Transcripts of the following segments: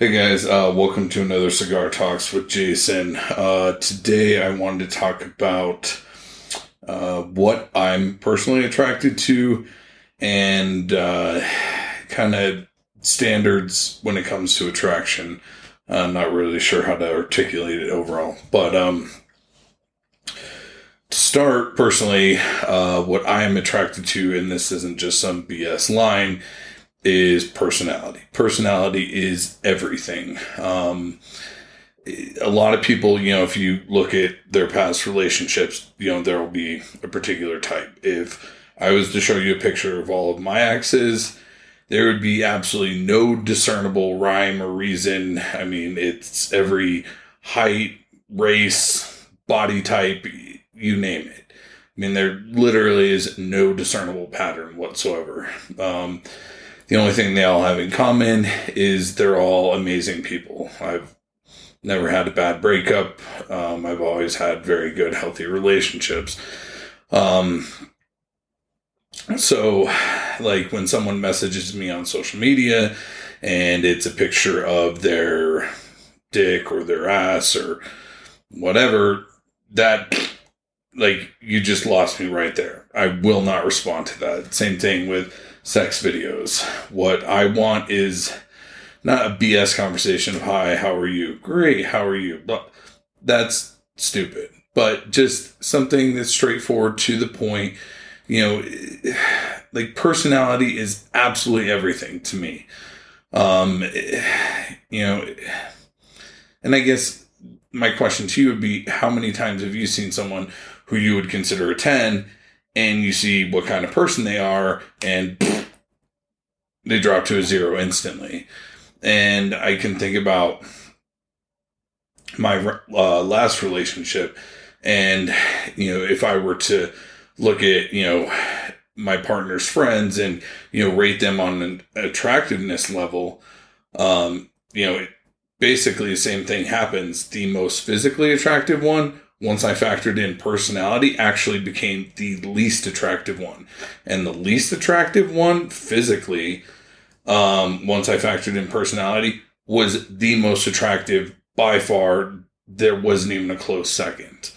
Hey guys, uh, welcome to another Cigar Talks with Jason. Uh, today I wanted to talk about uh, what I'm personally attracted to and uh, kind of standards when it comes to attraction. I'm not really sure how to articulate it overall, but um, to start personally, uh, what I am attracted to, and this isn't just some BS line, is personality. Personality is everything. Um, a lot of people, you know, if you look at their past relationships, you know, there will be a particular type. If I was to show you a picture of all of my exes, there would be absolutely no discernible rhyme or reason. I mean, it's every height, race, body type, you name it. I mean, there literally is no discernible pattern whatsoever. Um, the only thing they all have in common is they're all amazing people. I've never had a bad breakup. Um, I've always had very good, healthy relationships. Um, so, like when someone messages me on social media and it's a picture of their dick or their ass or whatever, that like you just lost me right there. I will not respond to that. Same thing with sex videos. What I want is not a BS conversation of hi, how are you? Great, how are you? But that's stupid. But just something that's straightforward to the point. You know, like personality is absolutely everything to me. Um, you know, and I guess my question to you would be how many times have you seen someone who you would consider a 10 and you see what kind of person they are and they drop to a zero instantly. And I can think about my uh, last relationship, and you know, if I were to look at you know my partner's friends and you know rate them on an attractiveness level, um, you know, basically the same thing happens. The most physically attractive one once I factored in personality, actually became the least attractive one. And the least attractive one physically um, once I factored in personality, was the most attractive by far. There wasn't even a close second.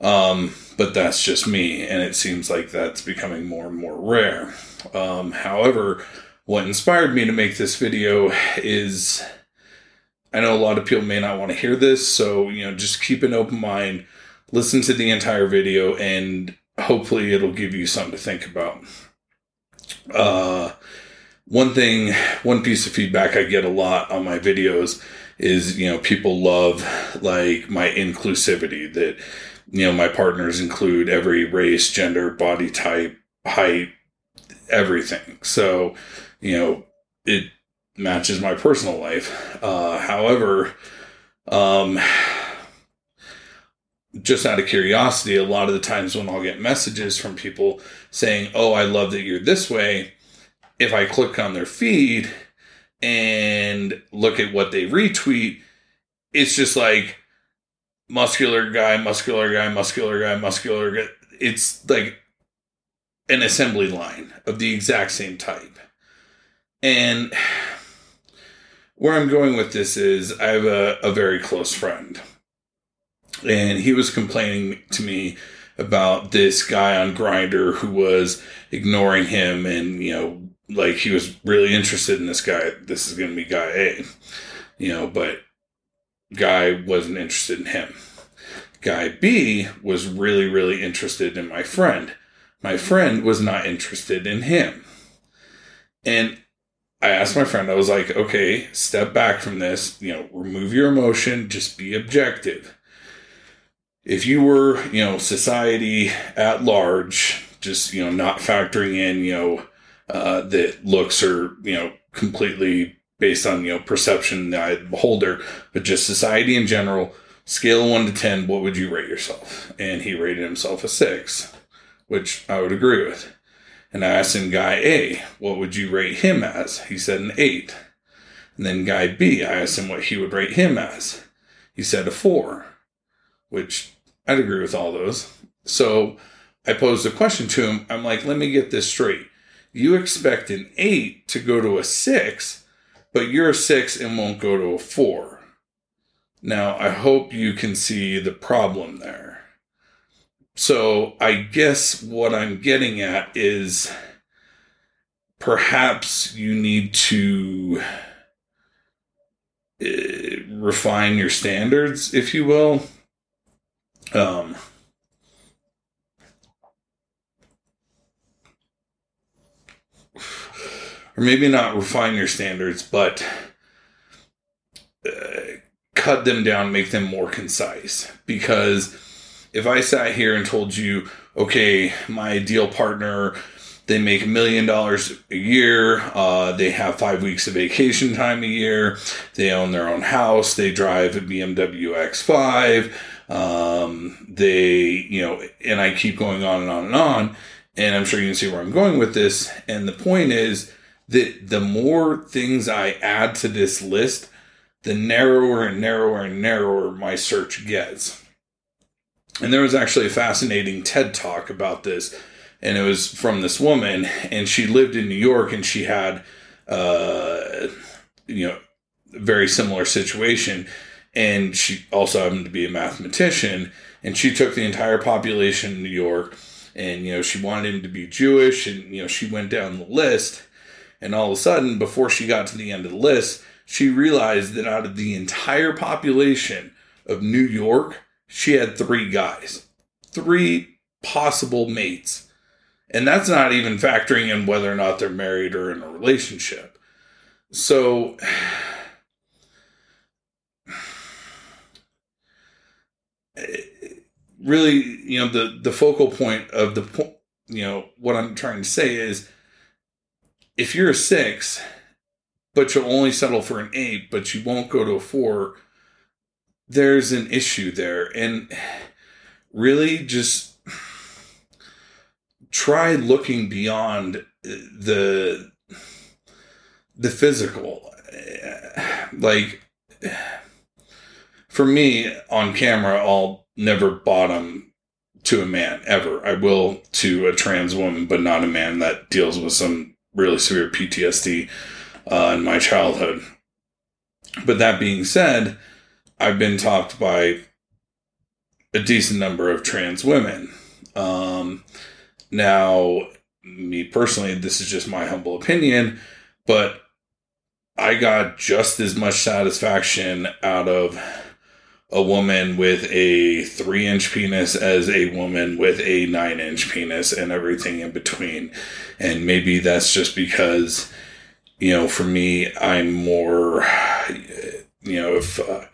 Um, but that's just me, and it seems like that's becoming more and more rare. Um, however, what inspired me to make this video is I know a lot of people may not want to hear this, so you know, just keep an open mind, listen to the entire video, and hopefully it'll give you something to think about. Uh, one thing, one piece of feedback I get a lot on my videos is, you know, people love like my inclusivity that, you know, my partners include every race, gender, body type, height, everything. So, you know, it matches my personal life. Uh, however, um, just out of curiosity, a lot of the times when I'll get messages from people saying, Oh, I love that you're this way, if I click on their feed and look at what they retweet, it's just like muscular guy, muscular guy, muscular guy, muscular guy. It's like an assembly line of the exact same type. And where I'm going with this is I have a, a very close friend. And he was complaining to me about this guy on Grindr who was ignoring him and, you know, like he was really interested in this guy. This is going to be guy A, you know, but guy wasn't interested in him. Guy B was really, really interested in my friend. My friend was not interested in him. And I asked my friend, I was like, okay, step back from this, you know, remove your emotion, just be objective. If you were, you know, society at large, just, you know, not factoring in, you know, uh, that looks are you know completely based on you know perception the beholder, but just society in general. Scale one to ten, what would you rate yourself? And he rated himself a six, which I would agree with. And I asked him, guy A, what would you rate him as? He said an eight. And then guy B, I asked him what he would rate him as. He said a four, which I'd agree with all those. So I posed a question to him. I'm like, let me get this straight you expect an eight to go to a six, but you're a six and won't go to a four. Now, I hope you can see the problem there. So, I guess what I'm getting at is perhaps you need to uh, refine your standards, if you will. Um, or maybe not refine your standards, but uh, cut them down, make them more concise. Because if I sat here and told you, okay, my ideal partner, they make a million dollars a year, uh, they have five weeks of vacation time a year, they own their own house, they drive a BMW X5, um, they, you know, and I keep going on and on and on. And I'm sure you can see where I'm going with this. And the point is that the more things I add to this list, the narrower and narrower and narrower my search gets. And there was actually a fascinating TED talk about this, and it was from this woman, and she lived in New York, and she had, uh, you know, a very similar situation, and she also happened to be a mathematician, and she took the entire population in New York, and you know, she wanted him to be Jewish, and you know, she went down the list, and all of a sudden, before she got to the end of the list, she realized that out of the entire population of New York, she had three guys, three possible mates. And that's not even factoring in whether or not they're married or in a relationship. So, really, you know, the, the focal point of the point, you know, what I'm trying to say is if you're a six, but you'll only settle for an eight, but you won't go to a four, there's an issue there. And really just try looking beyond the the physical. Like for me on camera, I'll never bottom to a man ever. I will to a trans woman, but not a man that deals with some really severe PTSD uh, in my childhood. But that being said, I've been talked by a decent number of trans women. Um, now, me personally, this is just my humble opinion, but I got just as much satisfaction out of a woman with a three inch penis as a woman with a nine inch penis and everything in between. And maybe that's just because, you know, for me, I'm more, you know, if uh,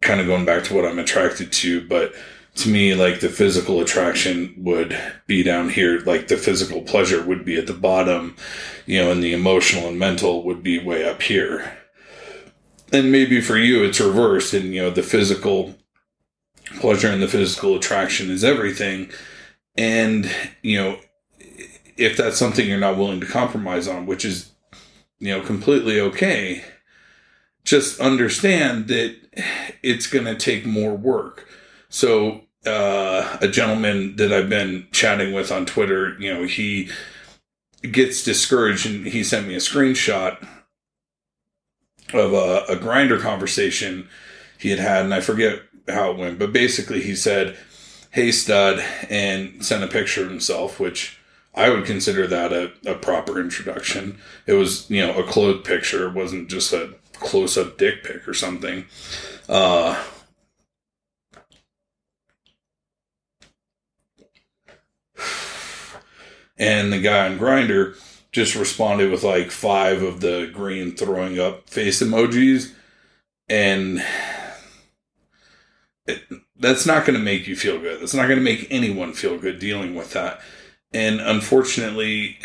kind of going back to what I'm attracted to, but to me, like the physical attraction would be down here, like the physical pleasure would be at the bottom, you know, and the emotional and mental would be way up here and maybe for you it's reversed and you know the physical pleasure and the physical attraction is everything. And you know if that's something you're not willing to compromise on which is you know completely okay just understand that it's going to take more work. So uh, a gentleman that i've been chatting with on twitter you know he gets discouraged and he sent me a screenshot of a, a Grindr conversation he had had, and I forget how it went, but basically he said, "Hey stud," and sent a picture of himself, which I would consider that a, a proper introduction. It was you know a clothed picture, it wasn't just a close up dick pic or something. Uh, and the guy on Grindr just responded with like five of the green throwing up face emojis. And it, that's not going to make you feel good. That's not going to make anyone feel good dealing with that. And unfortunately,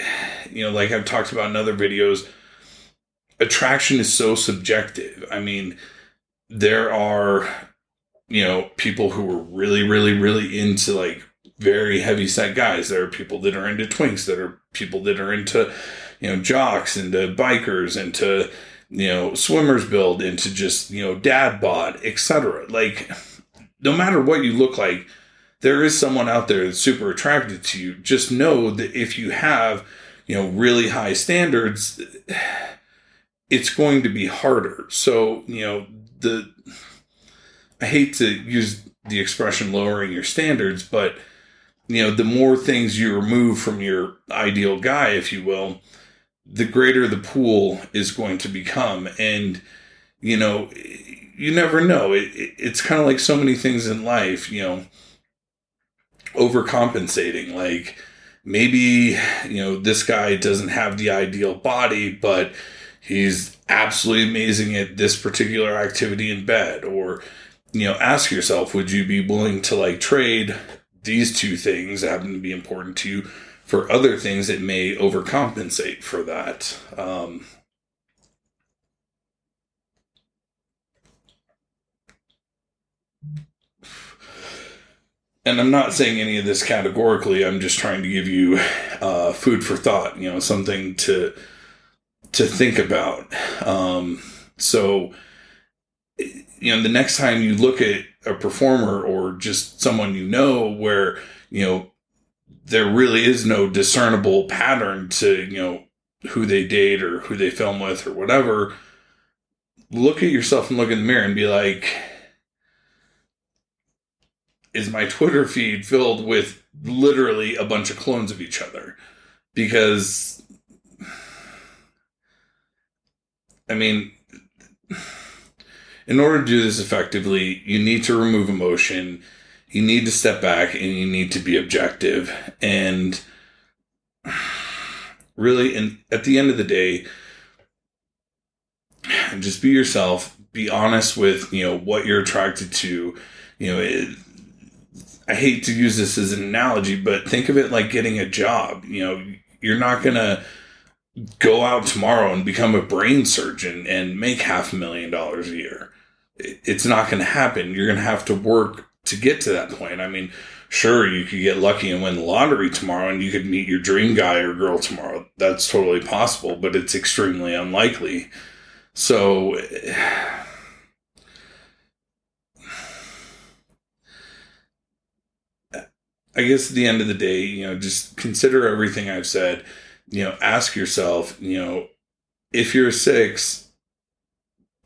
you know, like I've talked about in other videos, attraction is so subjective. I mean, there are, you know, people who are really, really, really into like very heavy set guys. There are people that are into twinks, that are people that are into, you know, jocks, into bikers, into, you know, swimmers build, into just, you know, dad bod, etc. Like, no matter what you look like, there is someone out there that's super attracted to you. Just know that if you have, you know, really high standards, it's going to be harder. So, you know, the I hate to use the expression lowering your standards, but you know, the more things you remove from your ideal guy, if you will, the greater the pool is going to become. And, you know, you never know. It, it, it's kind of like so many things in life, you know, overcompensating. Like maybe, you know, this guy doesn't have the ideal body, but he's absolutely amazing at this particular activity in bed. Or, you know, ask yourself, would you be willing to like trade these two things happen to be important to you for other things that may overcompensate for that? Um, and I'm not saying any of this categorically. I'm just trying to give you uh, food for thought. You know, something to to think about. Um, so, you know, the next time you look at a performer or just someone you know, where you know there really is no discernible pattern to you know who they date or who they film with or whatever. Look at yourself and look in the mirror and be like is my Twitter feed filled with literally a bunch of clones of each other. Because, I mean, in order to do this effectively, you need to remove emotion, you need to step back, and you need to be objective. And really, and at the end of the day, just be yourself, be honest with, you know, what you're attracted to. You know, it, I hate to use this as an analogy, but think of it like getting a job. You know, you're not to go out tomorrow and become a brain surgeon and make half a million dollars a year. It's not going to happen. You're going to have to work to get to that point. I mean, sure, you could get lucky and win the lottery tomorrow and you could meet your dream guy or girl tomorrow. That's totally possible, but it's extremely unlikely. So, I guess at the end of the day, you know, just consider everything I've said. You know, ask yourself, you know, if you're a six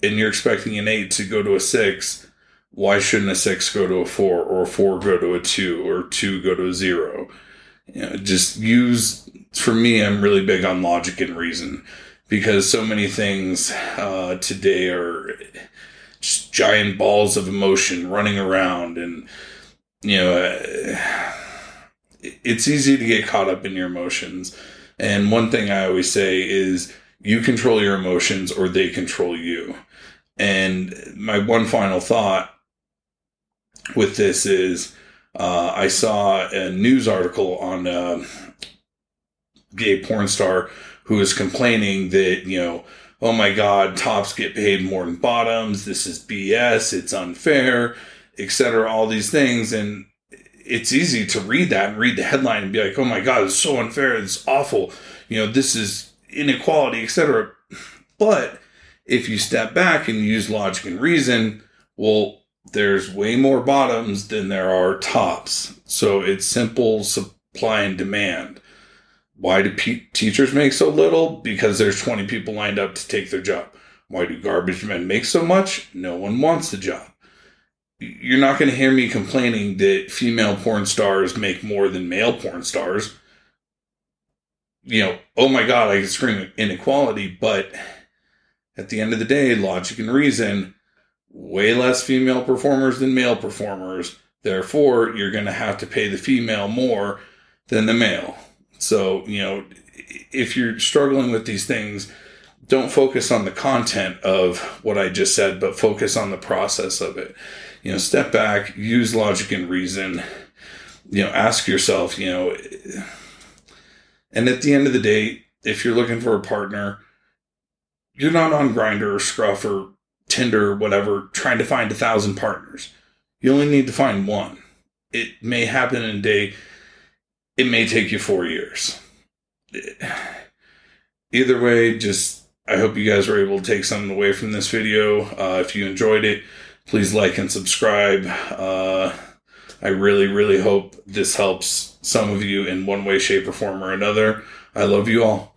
and you're expecting an eight to go to a six, why shouldn't a six go to a four or a four go to a two or two go to a zero? You know, just use, for me, I'm really big on logic and reason because so many things uh, today are just giant balls of emotion running around and, you know, uh, it's easy to get caught up in your emotions. And one thing I always say is you control your emotions or they control you. And my one final thought with this is uh, I saw a news article on a gay porn star who was complaining that, you know, oh my God, tops get paid more than bottoms. This is BS. It's unfair, etc. All these things. And it's easy to read that and read the headline and be like, oh my God, it's so unfair. It's awful. You know, this is inequality, etc. But if you step back and use logic and reason, well, there's way more bottoms than there are tops. So it's simple supply and demand. Why do pe- teachers make so little? Because there's 20 people lined up to take their job. Why do garbage men make so much? No one wants the job you're not going to hear me complaining that female porn stars make more than male porn stars. You know, oh my God, I can scream inequality, but at the end of the day, logic and reason, way less female performers than male performers. Therefore, you're going to have to pay the female more than the male. So, you know, if you're struggling with these things, don't focus on the content of what I just said, but focus on the process of it you know, step back, use logic and reason, you know, ask yourself, you know, and at the end of the day, if you're looking for a partner, you're not on Grindr or Scruff or Tinder or whatever trying to find a thousand partners. You only need to find one. It may happen in a day. It may take you four years. Either way, just I hope you guys were able to take something away from this video. Uh, if you enjoyed it, please like and subscribe. Uh, I really, really hope this helps some of you in one way, shape, or form or another. I love you all.